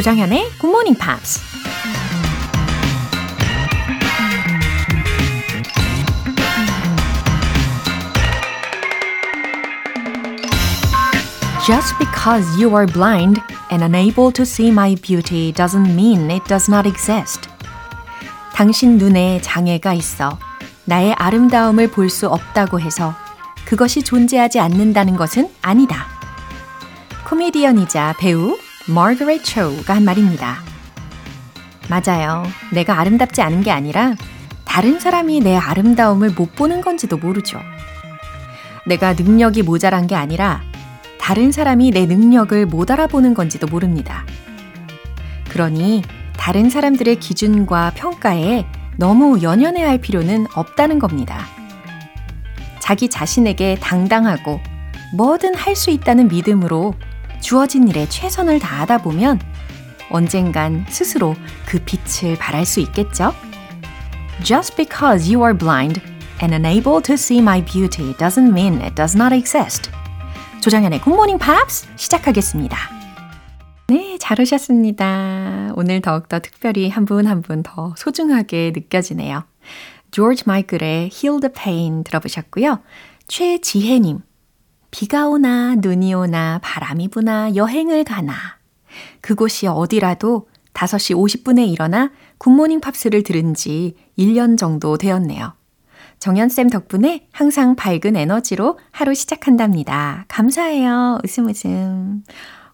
조장현의 Good Morning Pops. Just because you are blind and unable to see my beauty doesn't mean it does not exist. 당신 눈에 장애가 있어 나의 아름다움을 볼 수 없다고 해서 그것이 존재하지 않는다는 것은 아니다. 코미디언이자 배우 마거렛 초우가 한 말입니다. 맞아요. 내가 아름답지 않은 게 아니라 다른 사람이 내 아름다움을 못 보는 건지도 모르죠. 내가 능력이 모자란 게 아니라 다른 사람이 내 능력을 못 알아보는 건지도 모릅니다. 그러니 다른 사람들의 기준과 평가에 너무 연연해 할 필요는 없다는 겁니다. 자기 자신에게 당당하고 뭐든 할 수 있다는 믿음으로 주어진 일에 최선을 다하다 보면 언젠간 스스로 그 빛을 발할 수 있겠죠? Just because you are blind and unable to see my beauty doesn't mean it does not exist. 조장현의 굿모닝 팝스 시작하겠습니다. 네, 잘 오셨습니다. 오늘 더욱더 특별히 한 분 한 분 더 소중하게 느껴지네요. 조지 마이클의 Heal the Pain 들어보셨고요. 최지혜님, 비가 오나 눈이 오나 바람이 부나 여행을 가나 그곳이 어디라도 5시 50분에 일어나 굿모닝 팝스를 들은 지 1년 정도 되었네요. 정연쌤 덕분에 항상 밝은 에너지로 하루 시작한답니다. 감사해요. 웃음 웃음.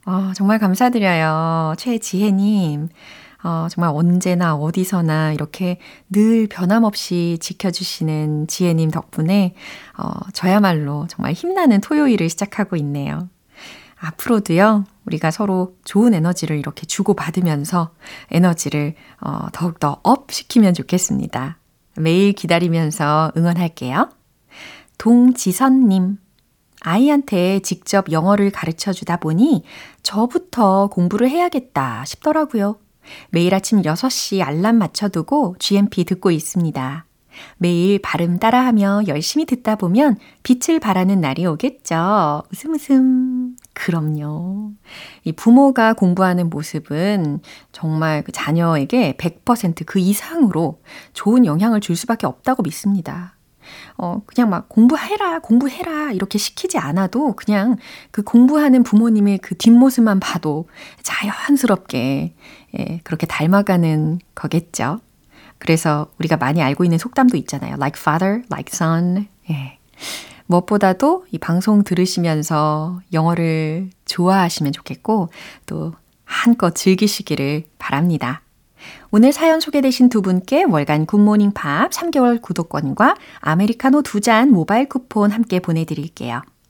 어, 정말 감사드려요. 최지혜님. 어, 정말 언제나 어디서나 이렇게 늘 변함없이 지켜주시는 지혜님 덕분에 어, 저야말로 정말 힘나는 토요일을 시작하고 있네요. 앞으로도요, 우리가 서로 좋은 에너지를 이렇게 주고받으면서 에너지를 어, 더욱더 up 시키면 좋겠습니다. 매일 기다리면서 응원할게요. 동지선님. 아이한테 직접 영어를 가르쳐 주다 보니 저부터 공부를 해야겠다 싶더라고요. 매일 아침 6시 알람 맞춰두고 GMP 듣고 있습니다. 매일 발음 따라하며 열심히 듣다 보면 빛을 발하는 날이 오겠죠. 웃음 웃음. 그럼요. 이 부모가 공부하는 모습은 정말 그 자녀에게 100%그 이상으로 좋은 영향을 줄 수밖에 없다고 믿습니다. 어, 그냥 막 공부해라, 공부해라, 이렇게 시키지 않아도 그냥 그 공부하는 부모님의 그 뒷모습만 봐도 자연스럽게, 예, 그렇게 닮아가는 거겠죠. 그래서 우리가 많이 알고 있는 속담도 있잖아요. Like father, like son. 예. 무엇보다도 이 방송 들으시면서 영어를 좋아하시면 좋겠고, 또 한껏 즐기시기를 바랍니다. 오늘 사연 소개되신 두 분께 월간 굿모닝 팝 3개월 구독권과 아메리카노 두 잔 모바일 쿠폰 함께 보내드릴게요.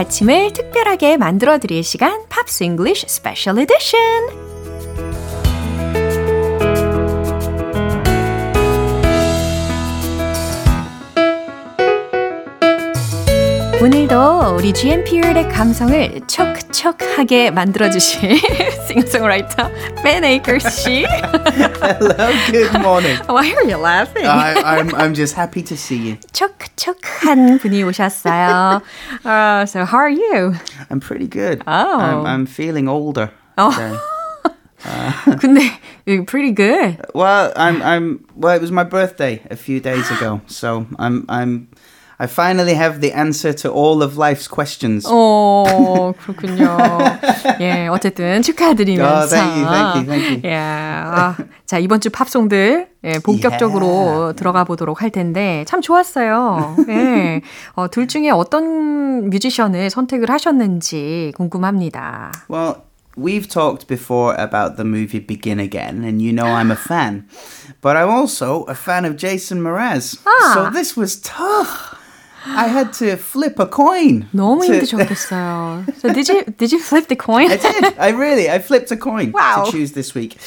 아침을 특별하게 만들어 드릴 시간 Pops English Special Edition 오늘도 우리 GMP의 감성을 촉촉하게 만들어주실 싱어송라이터 Ben Akers 씨. Hello, good morning. Why are you laughing? I, I'm, I'm just happy to see you. 촉촉한 분이 오셨어요. Uh, so how are you? I'm pretty good. Oh. I'm, I'm feeling older. Oh. today. 근데 you're pretty good. Well, I'm, I'm, well, it was my birthday a few days ago, so I'm, I'm, I finally have the answer to all of life's questions. 오, 그렇군요. 예, 어쨌든 축하드리면서. Oh, thank you, thank you, thank you. 예, 아, 자, 이번 주 팝송들, 예, 본격적으로 Yeah. 들어가 보도록 할 텐데, 참 좋았어요. 예, 어, 둘 중에 어떤 뮤지션을 선택을 하셨는지 궁금합니다. Well, we've talked before about the movie Begin Again, and you know I'm a fan. But I'm also a fan of Jason Mraz. Ah. So this was tough. I had to flip a coin. 너무 to- 힘드셨겠어요. So did you did you flip the coin? I did. I really. I flipped a coin Wow. to choose this week,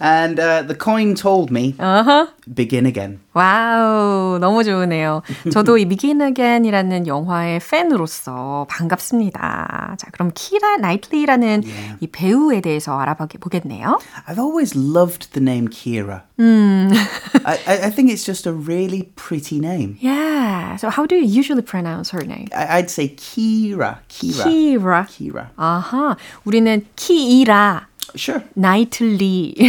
and uh, the coin told me Uh-huh. begin again. 와우, 너무 좋으네요. 저도 이 Begin Again이라는 영화의 팬으로서 반갑습니다. 자, 그럼 키라 나이틀리라는 이 배우에 대해서 알아보게 보겠네요. I've always loved the name Kira. Hmm. I, I, think it's just a really pretty name. Yeah. So how do you usually pronounce her name? I, I'd say Kira. Kira. 키라. Kira. 아하. 우리는 키이라. Sure. 나이틀리.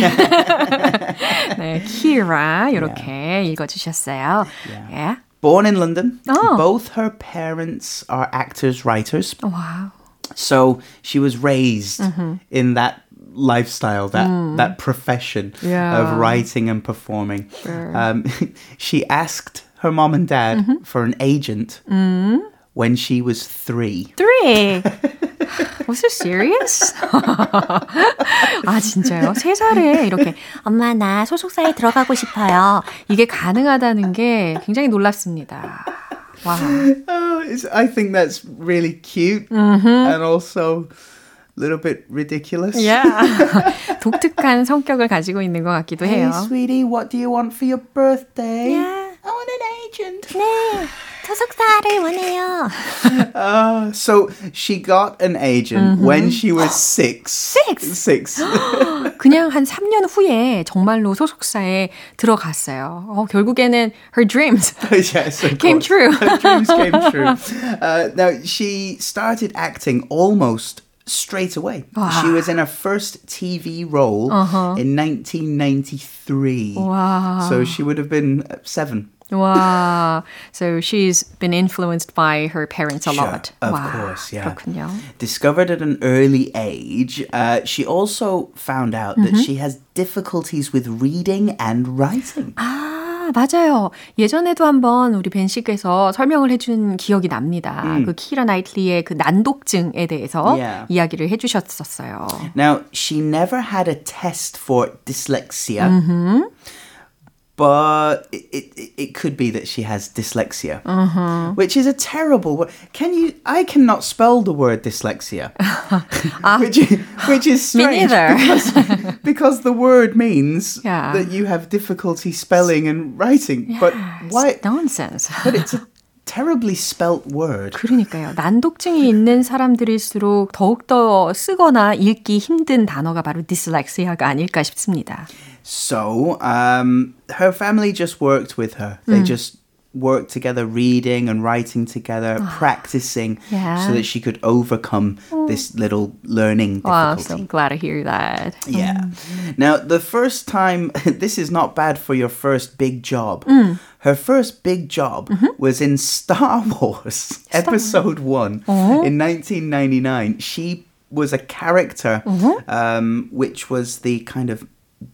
네, 키라 이렇게 읽어주셨어요. 예. Born in London. Oh. Both her parents are actors, writers. 와우. So she was raised in that lifestyle, that that profession Yeah. of writing and performing. Um, she asked her mom and dad for an agent when she was three. Three. Was it serious? 아 진짜요? 세 살에 이렇게 엄마 나 소속사에 들어가고 싶어요. 이게 가능하다는 게 굉장히 놀랍습니다. 와. Oh, I think that's really cute and also a little bit ridiculous. Yeah. 독특한 성격을 가지고 있는 것 같기도 Hey, 해요. sweetie, what do you want for your birthday? Yeah. I want an agent. 네, 소속사를 원해요. Uh, so she got an agent when she was six. Six? Six. 그냥 한 3년 후에 정말로 소속사에 들어갔어요. 어, 결국에는 her dreams yes, of came course. true. Her dreams came true. Uh, now, she started acting almost straight away. She was in her first TV role in 1993. Wow. So she would have been uh, seven. 와, so she's been influenced by her parents a Sure, lot. of 와, course, yeah. 그렇군요. Discovered at an early age, uh, she also found out that she has difficulties with reading and writing. 아, 맞아요. 예전에도 한번 우리 벤 씨께서 설명을 해준 기억이 납니다. 그 키라 나이틀리의 그 난독증에 대해서 Yeah. 이야기를 해주셨었어요. Now, she never had a test for dyslexia, but it, it, it could be that she has dyslexia, which is a terrible word. Can you? I cannot spell the word dyslexia, which, is, which is Me strange neither. because, because the word means Yeah. that you have difficulty spelling and writing. But why? Nonsense. But it's a terribly spelt word. 그러니까요. 난독증이 있는 사람들일수록 더욱더 쓰거나 읽기 힘든 단어가 바로 dyslaxia가 아닐까 싶습니다. So, um, her family just worked with her. They mm. just worked together, reading and writing together, ah, practicing, Yeah. so that she could overcome oh. this little learning Wow, difficulty. so glad to hear that. Yeah. Mm. Now, the first time, this is not bad for your first big job. Mm. Her first big job mm-hmm. was in Star Wars, Episode 1 in 1999. She was a character mm-hmm. um, which was the kind of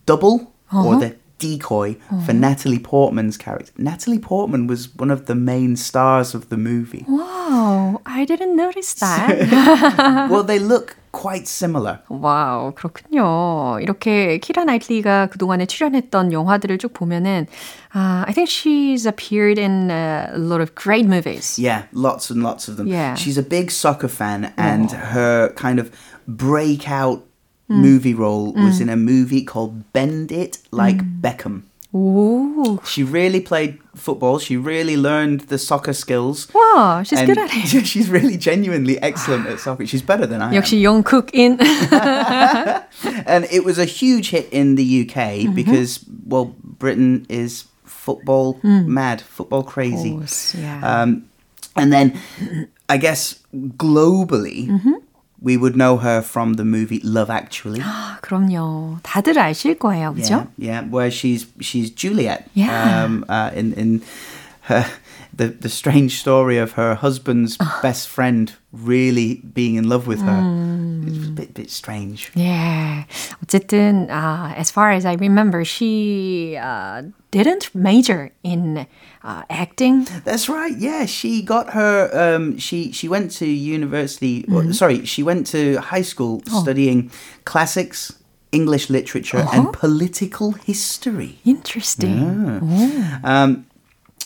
double or the decoy for Natalie Portman's character. Natalie Portman was one of the main stars of the movie. Wow, I didn't notice that. well, they look quite similar. 와우, 그렇군요. 이렇게 키라 나이틀리가 그동안에 출연했던 영화들을 쭉 보면은 uh, I think she's appeared in uh, a lot of great movies. Yeah, lots and lots of them. Yeah. She's a big soccer fan, and her kind of breakout movie role was in a movie called Bend It Like Beckham. 오, She really played football. She really learned the soccer skills. 와, she's and good at it. She's really genuinely excellent at soccer. She's better than I am. 역시 영국인. And it was a huge hit in the UK Mm-hmm. because, well, Britain is football mad, football crazy. Mm. course, yeah. Um, and then, I guess globally, Mm-hmm. we would know her from the movie Love Actually. 아, 그럼요. 다들 아실 거예요, 그죠? Yeah, yeah, where she's she's Juliet. Yeah. Um, uh, in in her the the strange story of her husband's best friend really being in love with her. It's a bit bit strange. 예. 어쨌든 uh, as far as I remember, she uh, didn't major in uh, acting. That's right. Yeah, she got her. Um, she she went to university. or- sorry, she went to high school studying classics, English literature, and political history. Interesting. Um,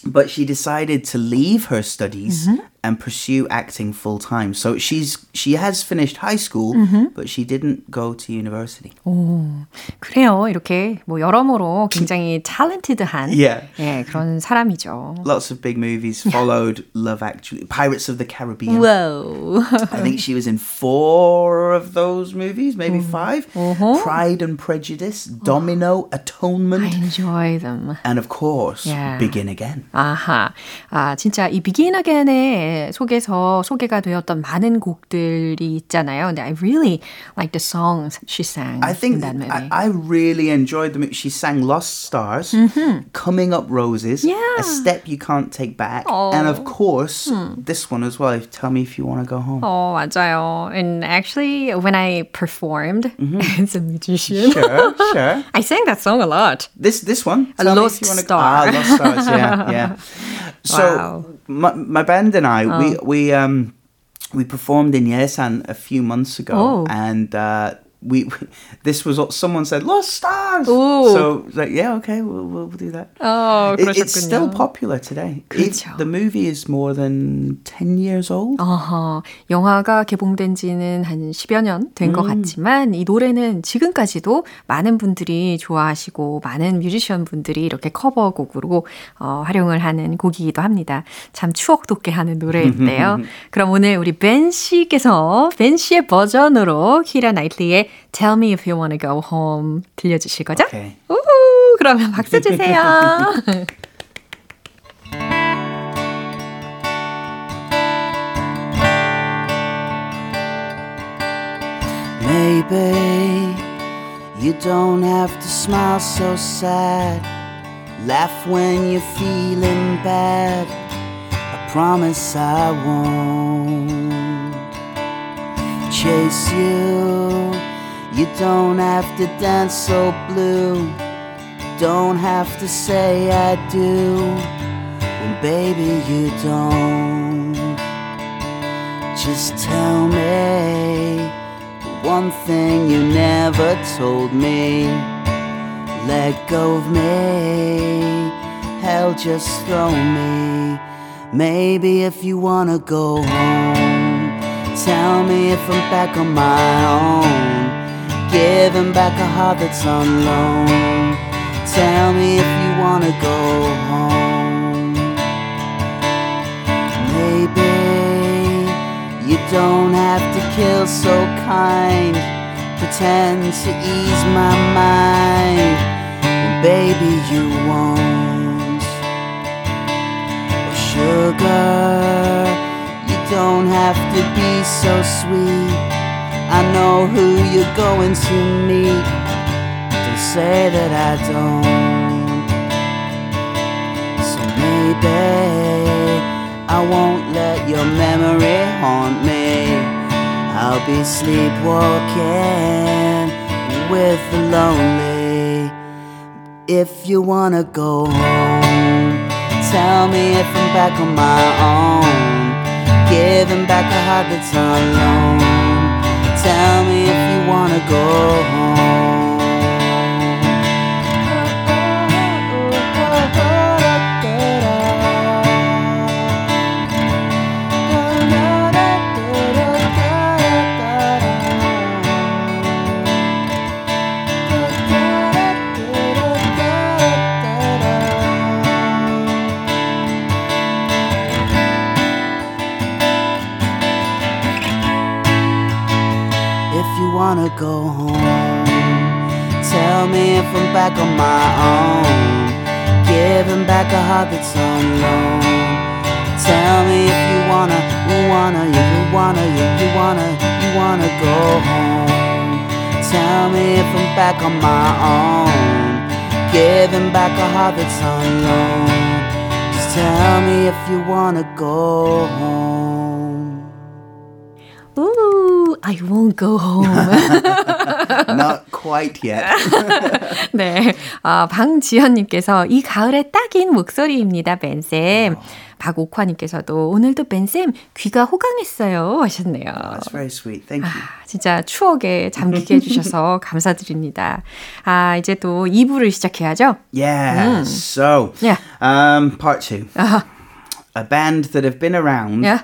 but she decided to leave her studies mm-hmm and pursue acting full time. So she's she has finished high school, but she didn't go to university. 오, 그래요. 이렇게 뭐 여러모로 굉장히 탤런티드한 Yeah. 예, 그런 사람이죠. Lots of big movies followed Love Actually, Pirates of the Caribbean. 와우. I think she was in four of those movies, maybe 5 Pride and Prejudice, Domino, I Atonement, enjoy them. and of course, Yeah. Begin Again. 아하. 아, 진짜 이 Begin Again의 속에서 소개가 되었던 많은 곡들이 있잖아요. 근데 I really like the songs she sang I think in that movie. I, I really enjoyed the movie. She sang Lost Stars, Coming Up Roses, Yeah. A Step You Can't Take Back, and of course, this one as well. Tell me if you want to go home. 어, 맞아요. And actually, when I performed as a musician, Sure, sure. I sang that song a lot. This this one, A Tell me if Lost you wanna- Star. Ah, Lost Stars. Yeah, yeah. So Wow. my my band and I, we we um we performed in Yesan a few months ago, Oh. and uh, we this was someone said Lost Stars. Ooh. So like yeah, okay, we'll we'll do that. 어, It- it's still popular today. It- 그렇죠. the movie is more than 10 years old. 어허, 영화가 개봉된 지는 한 10여 년 된 것 같지만 이 노래는 지금까지도 많은 분들이 좋아하시고 많은 뮤지션 분들이 이렇게 커버곡으로 어, 활용을 하는 곡이기도 합니다. 참 추억 돋게 하는 노래인데요. 그럼 오늘 우리 벤 씨께서 벤 씨의 버전으로 키라 나이틀리의 Tell Me If You Wanna Go Home 들려주실 거죠? Okay. 우후, 그러면 박수 주세요. Maybe you don't have to smile so sad. Laugh when you're feeling bad. I promise I won't chase you. you don't have to dance so blue. Don't have to say I do. When baby you don't. Just tell me one thing you never told me. Let go of me. Hell, just throw me. Maybe if you wanna go home, tell me if I'm back on my own. Giving back a heart that's on loan. Tell me if you wanna go home. Maybe you don't have to kill so kind. Pretend to ease my mind. And baby, you won't. Oh, sugar, you don't have to be so sweet. I know who you're going to meet. Don't say that I don't. So maybe I won't let your memory haunt me. I'll be sleepwalking with the lonely. If you wanna go home, tell me if I'm back on my own. Giving back a heart that's on loan. Wanna go if if you wanna go home. 우, I won't go home. Not quite yet. 네. 아, 방지현님께서 이 가을에 딱인 목소리입니다, 벤쌤. 박옥화님께서도 오늘도 벤쌤 귀가 호강했어요 하셨네요. That's very sweet. Thank you. 아, 진짜 추억에 잠기게 해주셔서 감사드립니다. 아, 이제 또 2부를 시작해야죠. Yeah. So, Yeah. um, part 2 아하. A band that have been around Yeah.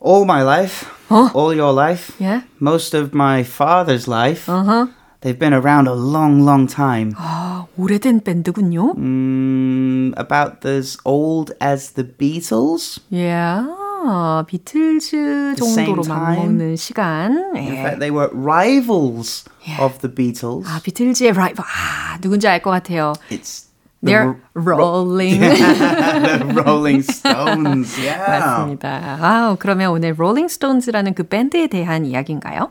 all my life, all your life, Yeah. most of my father's life. Uh-huh. They've been around a long, long time. 아, 오래된 밴드군요. Mm, about as old as the Beatles. Yeah. 비틀즈 The same 정도로 time. 맞먹는 시간. In 예. fact, they were rivals of the Beatles. 아, 비틀즈의 라이벌. 아, 누군지 알 것 같아요. It's the They're ro- rolling. the Rolling Stones. Yeah. 맞습니다. 아, 그러면 오늘 롤링 스톤즈라는 그 밴드에 대한 이야기인가요?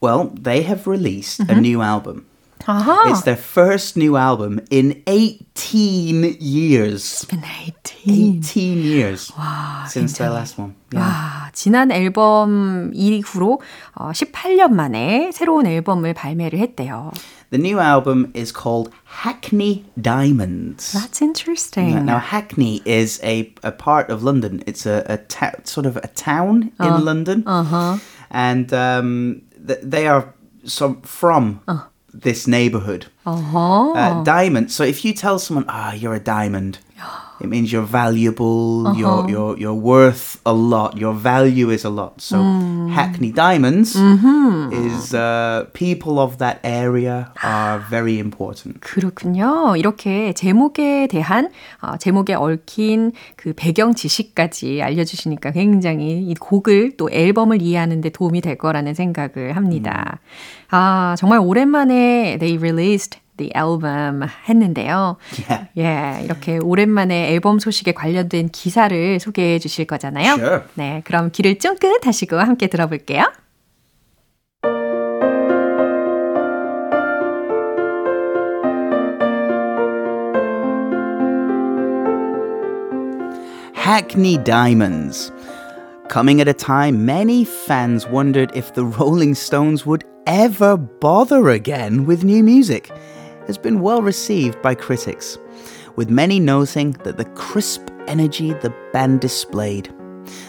Well, they have released a new album. 아하. It's their first new album in 18 years. been 18. 18 years since their 굉장히. last one. Yeah. 와, 지난 앨범 이후로 어, 18년 만에 새로운 앨범을 발매를 했대요. The new album is called Hackney Diamonds. That's interesting. Yeah, Now, Hackney is a, a part of London. It's a, a ta- sort of a town in London. uh-huh. And um, th- they are some, from this neighborhood. 어허. Uh, diamond. So if you tell someone, ah, you're a diamond, it means you're valuable, you're, you're, you're worth a lot, your value is a lot. So Hackney Diamonds is uh, people of that area are very important. 그렇군요. 이렇게 제목에 대한 어, 제목에 얽힌 그 배경 지식까지 알려주시니까 굉장히 이 곡을 또 앨범을 이해하는 데 도움이 될 거라는 생각을 합니다. 아 정말 오랜만에 they released the album 했는데요. Yeah. 예, 이렇게 오랜만에 앨범 소식에 관련된 기사를 소개해 주실 거잖아요. Sure. 네, 그럼 귀를 쫑긋 하시고 함께 들어볼게요. Hackney Diamonds. Coming at a time many fans wondered if the Rolling Stones would ever bother again with new music, has been well received by critics, with many noting that the crisp energy the band displayed.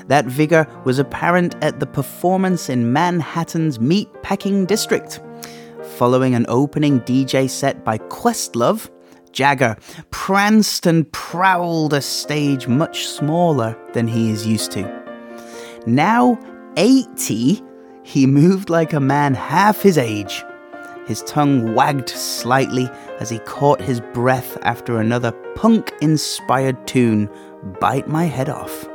That vigour was apparent at the performance in Manhattan's meatpacking district. Following an opening DJ set by Questlove, Jagger pranced and prowled a stage much smaller than he is used to. Now 80, he moved like a man half his age. His tongue wagged slightly as he caught his breath after another punk inspired tune, Bite My Head Off.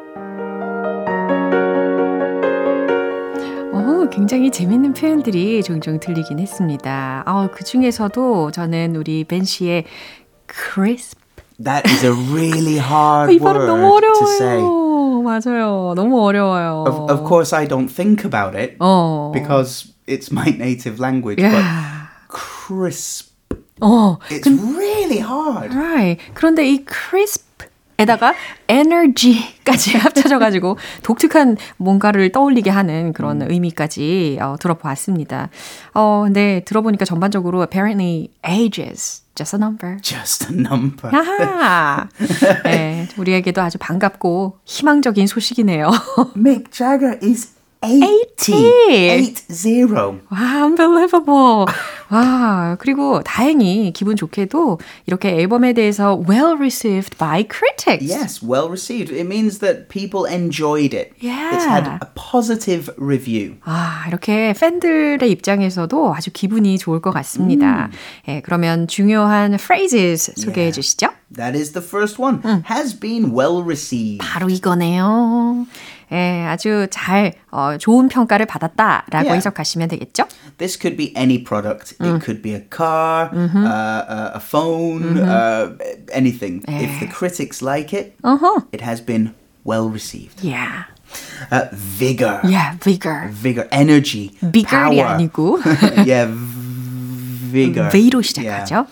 어, 굉장히 재밌는 표현들이 종종 들리긴 했습니다. 아, 그 중에서도 저는 우리 벤 씨의 crisp That is a really hard 이 발음 너무 word to say. 어려워요. 맞아요. 너무 어려워요. Of, of course, I don't think about it 어. because it's my native language, Yeah. but crisp. 어. It's really hard. Right. 그런데 이 crisp에다가 energy까지 합쳐져가지고 독특한 뭔가를 떠올리게 하는 그런 의미까지 어, 들어보았습니다. 어, 근데 들어보니까 전반적으로 apparently age is just a number. Just a number. 아하. 네, 우리에게도 아주 반갑고 희망적인 소식이네요. Mick Jagger is 80. 80. 80. 와, unbelievable. 와, 그리고 다행히 기분 좋게도 이렇게 앨범에 대해서 well received by critics. Yes, well received. It means that people enjoyed it. It's had Yeah. a positive review. 아, 이렇게 팬들의 입장에서도 아주 기분이 좋을 것 같습니다. 예, 그러면 중요한 phrases 소개해 주시죠. That is the first one. Has been well received. 바로 이거네요. 예, 아주 잘 어, 좋은 평가를 받았다라고 Yeah. 해석하시면 되겠죠? This could be any product. It could be a car, uh, uh, a phone, uh, anything. If the critics like it, 어허. it has been well received. Yeah. Uh, vigor. Yeah, vigor. Vigor, energy, bigger이 power. 아니고 yeah, vigor. V로 Yeah. 시작하죠.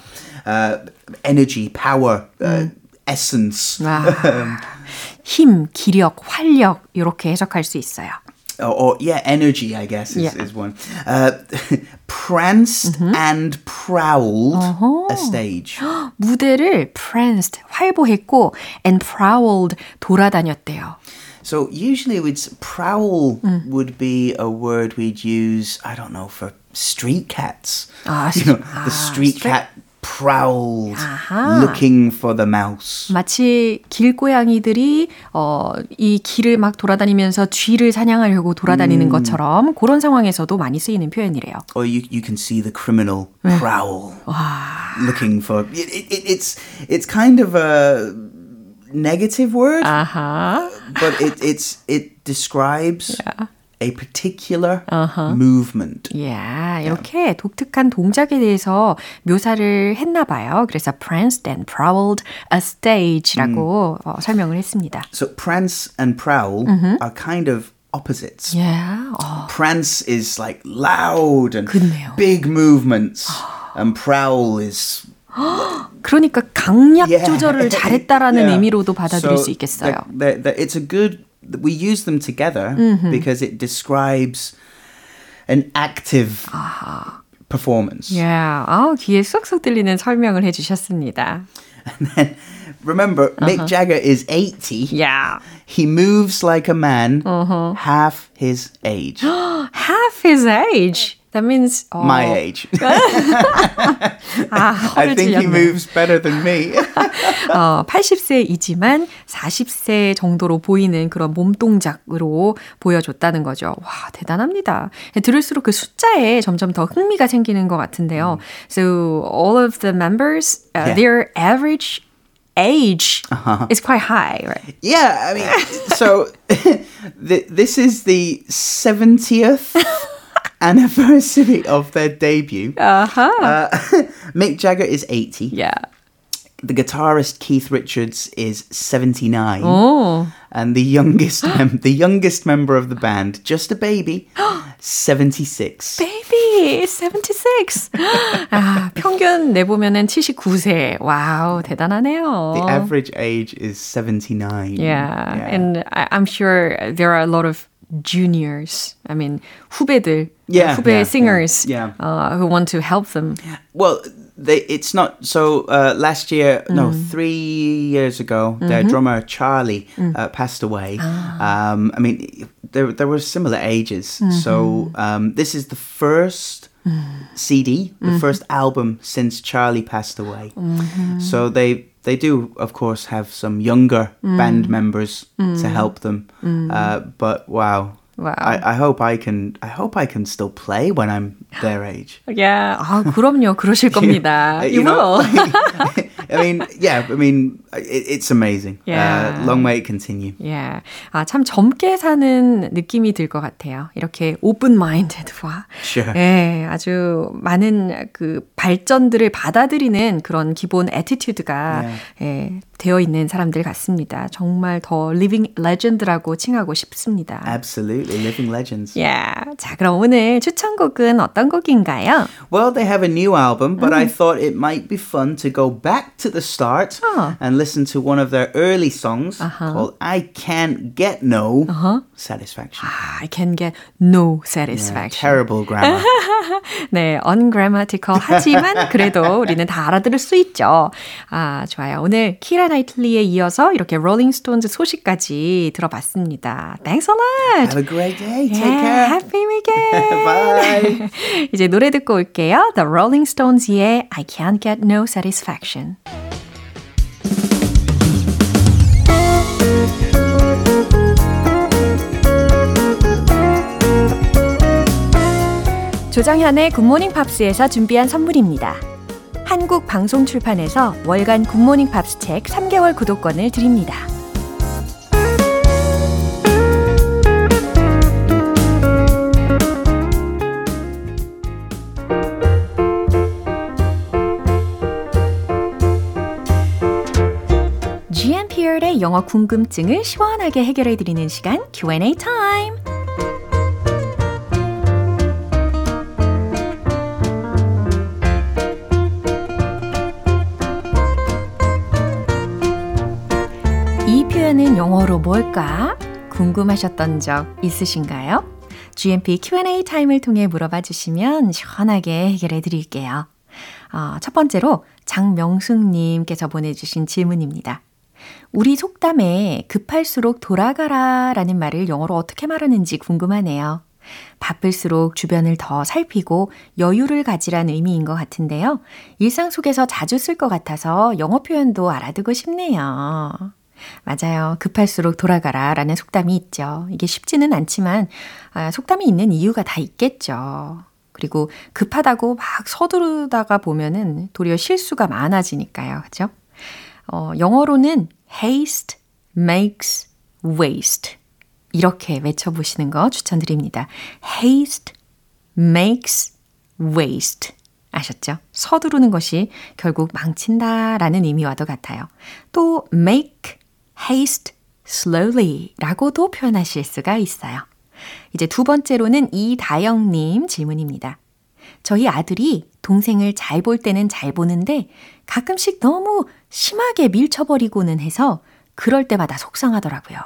Uh, energy, power, uh, essence. 와. 힘, 기력, 활력 이렇게 해석할 수 있어요. or, or yeah, energy, I guess, is, Yeah. is one. Uh, pranced and prowled a stage. 무대를 pranced, 활보했고 and prowled, 돌아다녔대요. So usually it's prowl would be a word we'd use, I don't know, for street cats. Ah, you know, ah, the street street- cat prowled 아하. looking for the mouse. 마치 길고양이들이 어, 이 길을 막 돌아다니면서 쥐를 사냥하려고 돌아다니는 것처럼 그런 상황에서도 많이 쓰이는 표현이래요. Or you, you can see the criminal prowl looking for it, it, it- it's it's kind of a negative word 아하. but it it's it describes A particular movement 야, 이렇게 독특한 동작에 대해서 묘사를 했나 봐요. 그래서 pranced and prowled a stage라고 어, 설명을 했습니다. so prance and prowl are kind of opposites Yeah. 어, prance is like loud and 그렇네요. big movements and prowl is 그러니까 강약 Yeah. 조절을 잘했다라는 Yeah. 의미로도 받아들일 So 수 있겠어요. they're- they're- they're- it's a good. We use them together because it describes an active performance. Yeah. 아, 귀에 쏙쏙 들리는 설명을 해주셨습니다. And then remember, Mick Jagger is 80. Yeah. He moves like a man half his age. Half his age. That means 어, My age. 아, I 허를 think he 찔렸네. moves better than me. 어, 80세이지만 40세 정도로 보이는 그런 몸 동작으로 보여줬다는 거죠. 와, 대단합니다. 들을수록 그 숫자에 점점 더 흥미가 생기는 것 같은데요. So all of the members, uh, Yeah. their average age is quite high, right? yeah, I mean, so th- this is the 70th anniversary of their debut. Uh-huh. Uh, Mick Jagger is 80. Yeah. The guitarist Keith Richards is 79. 오, And the youngest mem- the youngest member of the band, just a baby, 76. baby, 76. 아, 평균 내보면은 79세. 와우, 대단하네요. The average age is 79. Yeah, and I, I'm sure there are a lot of juniors. I mean, 후배들, Yeah, 후배 yeah, singers, yeah, Uh, who want to help them. Well, they, it's not so. Uh, last year, no, Mm. three years ago, their Mm-hmm. drummer Charlie Mm. uh, passed away. Ah. Um, I mean, there there were similar ages. Mm-hmm. So um, this is the first Mm. CD, Mm-hmm. the first album since Charlie passed away. So they they do, of course, have some younger Mm. band members to help them. Uh, but wow. Wow. I, I hope I can. I hope I can still play when I'm their age. Yeah, 아, 그럼요. 그러실 겁니다. Uh, You know, will. I mean, yeah. I mean, it, it's amazing. Yeah. Uh, long may it continue. Yeah. 아, 참 젊게 사는 느낌이 들 것 같아요. 이렇게 open minded와 Sure. 예, 아주 많은 그 발전들을 받아들이는 그런 기본 애티튜드가 예, 되어 있는 사람들 같습니다. 정말 더 living legend라고 칭하고 싶습니다. Absolutely, living legends. Yeah. 자, 그럼 오늘 추천곡은 어떤 곡인가요? Well, they have a new album, but I thought it might be fun to go back to the start Oh. and listen to one of their early songs called "I Can't Get No Satisfaction." I can get no Yeah, satisfaction. terrible grammar. 네, ungrammatical 하지만 그래도 우리는 다 알아들을 수 있죠. 아, 좋아요. 오늘 키라 나이틀리에 이어서 이렇게 롤링스톤즈 소식까지 들어봤습니다. Thanks a lot. have a great day. Take Yeah, care. happy weekend. Bye. 이제 노래 듣고 올게요. The Rolling Stones의 I Can't Get No Satisfaction. 조정현의 굿모닝 팝스에서 준비한 선물입니다. 한국 방송 출판에서 월간 굿모닝 팝스 책 3개월 구독권을 드립니다. 영어 궁금증을 시원하게 해결해 드리는 시간 Q&A 타임. 이 표현은 영어로 뭘까? 궁금하셨던 적 있으신가요? GMP Q&A 타임을 통해 물어봐 주시면 시원하게 해결해 드릴게요. 어, 첫 번째로 장명숙님께서 보내주신 질문입니다. 우리 속담에 급할수록 돌아가라 라는 말을 영어로 어떻게 말하는지 궁금하네요. 바쁠수록 주변을 더 살피고 여유를 가지란 의미인 것 같은데요. 일상 속에서 자주 쓸 것 같아서 영어 표현도 알아두고 싶네요. 맞아요. 급할수록 돌아가라 라는 속담이 있죠. 이게 쉽지는 않지만, 아, 속담이 있는 이유가 다 있겠죠. 그리고 급하다고 막 서두르다가 보면은 도리어 실수가 많아지니까요. 그죠? 어, 영어로는 haste makes waste. 이렇게 외쳐보시는 거 추천드립니다. haste makes waste. 아셨죠? 서두르는 것이 결국 망친다 라는 의미와도 같아요. 또 make haste slowly 라고도 표현하실 수가 있어요. 이제 두 번째로는 이다영님 질문입니다. 저희 아들이 동생을 잘 볼 때는 잘 보는데 가끔씩 너무 심하게 밀쳐버리고는 해서 그럴 때마다 속상하더라고요.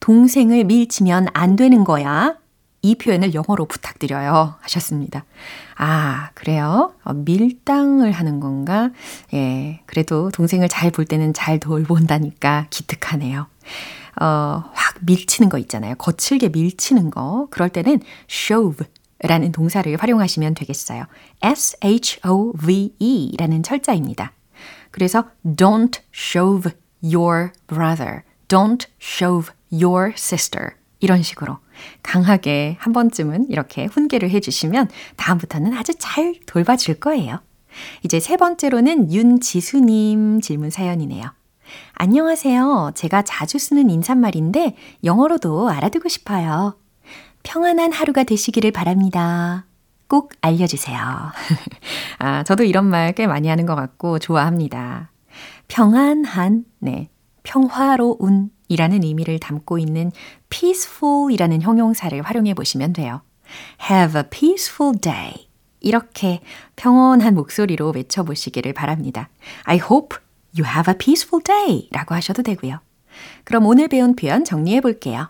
동생을 밀치면 안 되는 거야. 이 표현을 영어로 부탁드려요. 하셨습니다. 아, 그래요? 어, 밀당을 하는 건가? 예, 그래도 동생을 잘 볼 때는 잘 돌본다니까 기특하네요. 어, 확 밀치는 거 있잖아요. 거칠게 밀치는 거. 그럴 때는 shove 라는 동사를 활용하시면 되겠어요. S-H-O-V-E 라는 철자입니다. 그래서 don't shove your brother. Don't shove your sister. 이런 식으로 강하게 한 번쯤은 이렇게 훈계를 해주시면 다음부터는 아주 잘 돌봐줄 거예요. 이제 세 번째로는 윤지수님 질문 사연이네요. 안녕하세요. 제가 자주 쓰는 인사말인데 영어로도 알아두고 싶어요. 평안한 하루가 되시기를 바랍니다. 꼭 알려주세요. 아, 저도 이런 말 꽤 많이 하는 것 같고 좋아합니다. 평안한, 네, 평화로운 이라는 의미를 담고 있는 peaceful 이라는 형용사를 활용해 보시면 돼요. have a peaceful day. 이렇게 평온한 목소리로 외쳐보시기를 바랍니다. I hope you have a peaceful day 라고 하셔도 되고요. 그럼 오늘 배운 표현 정리해 볼게요.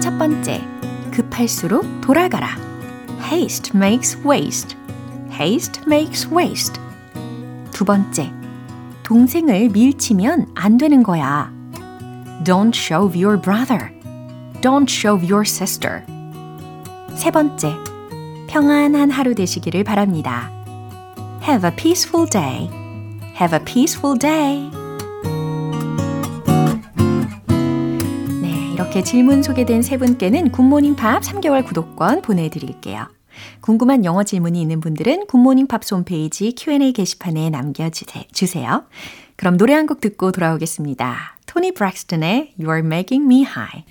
첫 번째, 급할수록 돌아가라. Haste makes waste. Haste makes waste. 두 번째, 동생을 밀치면 안 되는 거야. Don't shove your brother. Don't shove your sister. 세 번째, 평안한 하루 되시기를 바랍니다. Have a peaceful day. Have a peaceful day. 네, 이렇게 질문 소개된 세 분께는 굿모닝 팝스 3개월 구독권 보내드릴게요. 궁금한 영어 질문이 있는 분들은 굿모닝 팝스 홈페이지 Q&A 게시판에 남겨주세요. 그럼 노래 한 곡 듣고 돌아오겠습니다. 토니 브랙스턴의 You are making me high.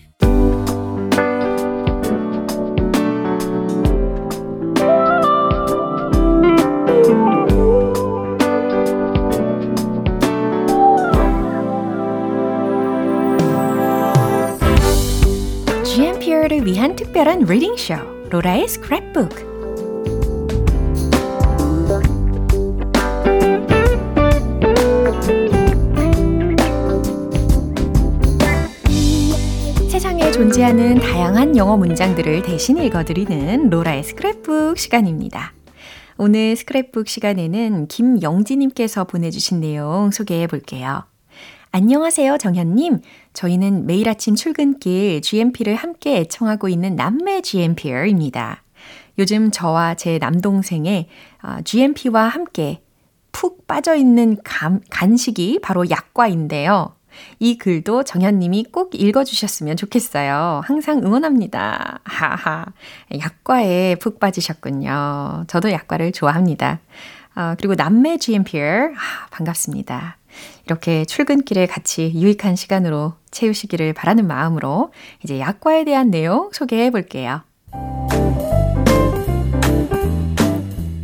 GMP를 위한 특별한 reading 쇼 로라의 스크랩북 존재하는 다양한 영어 문장들을 대신 읽어드리는 로라의 스크랩북 시간입니다. 오늘 스크랩북 시간에는 김영지님께서 보내주신 내용 소개해 볼게요. 안녕하세요, 정현님. 저희는 매일 아침 출근길 GMP를 함께 애청하고 있는 남매 GMPR입니다. 요즘 저와 제 남동생의 GMP와 함께 푹 빠져있는 감, 간식이 바로 약과인데요. 이 글도 정현님이 꼭 읽어주셨으면 좋겠어요. 항상 응원합니다. 하하. 약과에 푹 빠지셨군요. 저도 약과를 좋아합니다. 어, 그리고 남매 GMPR, 아, 반갑습니다. 이렇게 출근길에 같이 유익한 시간으로 채우시기를 바라는 마음으로 이제 약과에 대한 내용 소개해 볼게요.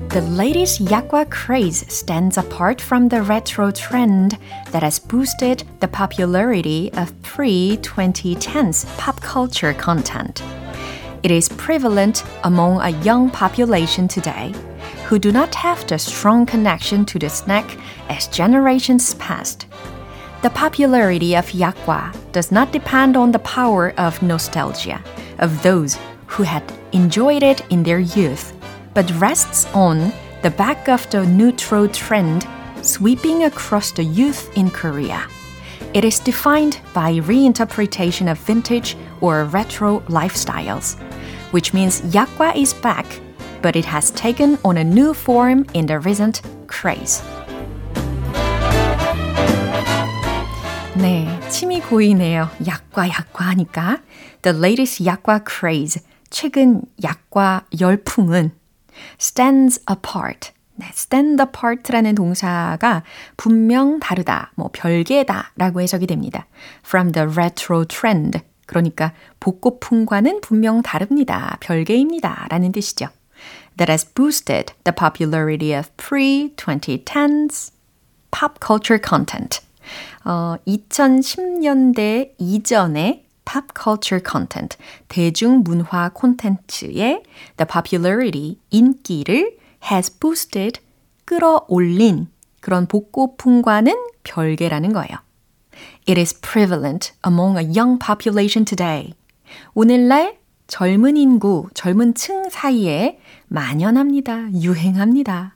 The latest Yakwa craze stands apart from the retro trend that has boosted the popularity of pre 2010s pop culture content. It is prevalent among a young population today who do not have the strong connection to the snack as generations passed. The popularity of yakwa does not depend on the power of nostalgia of those who had enjoyed it in their youth, but rests on the back of the neutral trend sweeping across the youth in Korea. It is defined by reinterpretation of vintage or retro lifestyles, which means yakwa is back, but it has taken on a new form in the recent craze. 네, 침이 고이네요. 약과 약과 하니까. The latest 약과 craze, 최근 약과 열풍은 stands apart. 네, stand apart라는 동사가 분명 다르다, 뭐 별개다 라고 해석이 됩니다. From the retro trend. 그러니까 복고풍과는 분명 다릅니다. 별개입니다. 라는 뜻이죠. That has boosted the popularity of pre-2010s pop culture content. 어, 2010년대 이전의 pop culture content, 대중문화 콘텐츠의 the popularity, 인기를 has boosted, 끌어올린 그런 복고풍과는 별개라는 거예요. It is prevalent among a young population today. 오늘날 젊은 인구, 젊은 층 사이에 만연합니다. 유행합니다.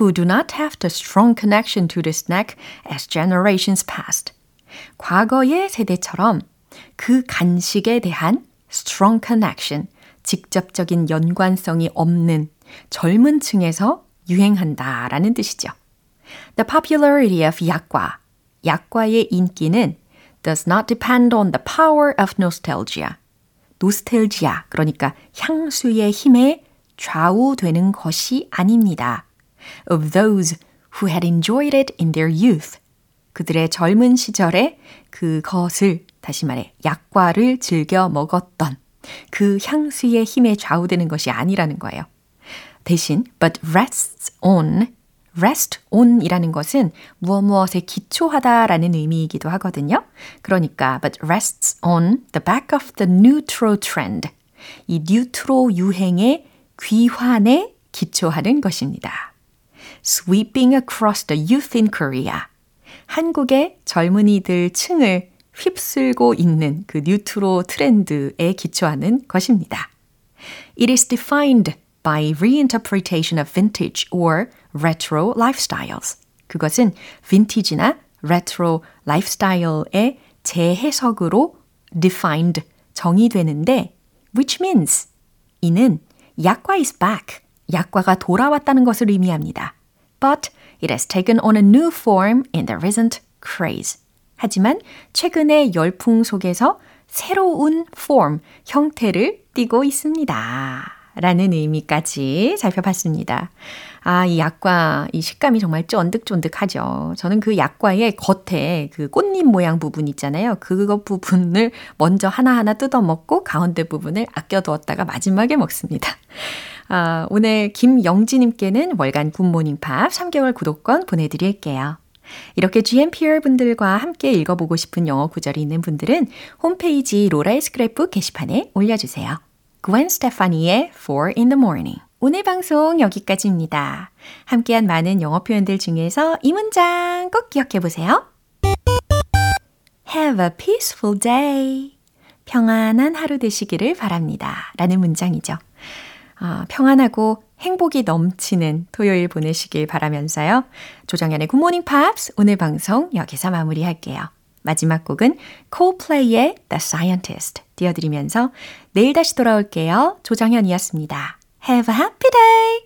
who do not have the strong connection to the snack as generations passed. 과거의 세대처럼 그 간식에 대한 strong connection, 직접적인 연관성이 없는 젊은 층에서 유행한다 라는 뜻이죠. The popularity of 약과, 약과의 인기는 does not depend on the power of nostalgia. 노스텔지아, 그러니까 향수의 힘에 좌우되는 것이 아닙니다. of those who had enjoyed it in their youth. 그들의 젊은 시절에 그것을 다시 말해 약과를 즐겨 먹었던 그 향수의 힘에 좌우되는 것이 아니라는 거예요. 대신 but rests on rest on이라는 것은 무엇 무엇에 기초하다 라는 의미이기도 하거든요. 그러니까 but rests on the back of the neutral trend. 이 뉴트로 유행의 귀환에 기초하는 것입니다. sweeping across the youth in Korea. 한국의 젊은이들 층을 휩쓸고 있는 그 뉴트로 트렌드에 기초하는 것입니다. It is defined by reinterpretation of vintage or retro lifestyles. 그것은 빈티지나 레트로 라이프스타일의 재해석으로 defined 정의되는데 which means 이는 약과 is back. 약과가 돌아왔다는 것을 의미합니다. But it has taken on a new form in the recent craze. 하지만 최근의 열풍 속에서 새로운 form, 형태를 띠고 있습니다. 라는 의미까지 살펴봤습니다. 아, 이 약과, 이 식감이 정말 쫀득쫀득하죠. 저는 그 약과의 겉에 그 꽃잎 모양 부분 있잖아요. 그거 부분을 먼저 하나하나 뜯어 먹고 가운데 부분을 아껴두었다가 마지막에 먹습니다. 아, 오늘 김영지님께는 월간 굿모닝 팝 3개월 구독권 보내드릴게요. 이렇게 GMPR 분들과 함께 읽어보고 싶은 영어 구절이 있는 분들은 홈페이지 로라의 스크랩북 게시판에 올려주세요. Gwen Stefani의 4 in the morning. 오늘 방송 여기까지입니다. 함께한 많은 영어 표현들 중에서 이 문장 꼭 기억해 보세요. Have a peaceful day. 평안한 하루 되시기를 바랍니다. 라는 문장이죠. 아, 평안하고 행복이 넘치는 토요일 보내시길 바라면서요. 조정연의 굿모닝 팝스 오늘 방송 여기서 마무리할게요. 마지막 곡은 Coldplay의 The Scientist 띄워드리면서 내일 다시 돌아올게요. 조정현이었습니다. Have a happy day!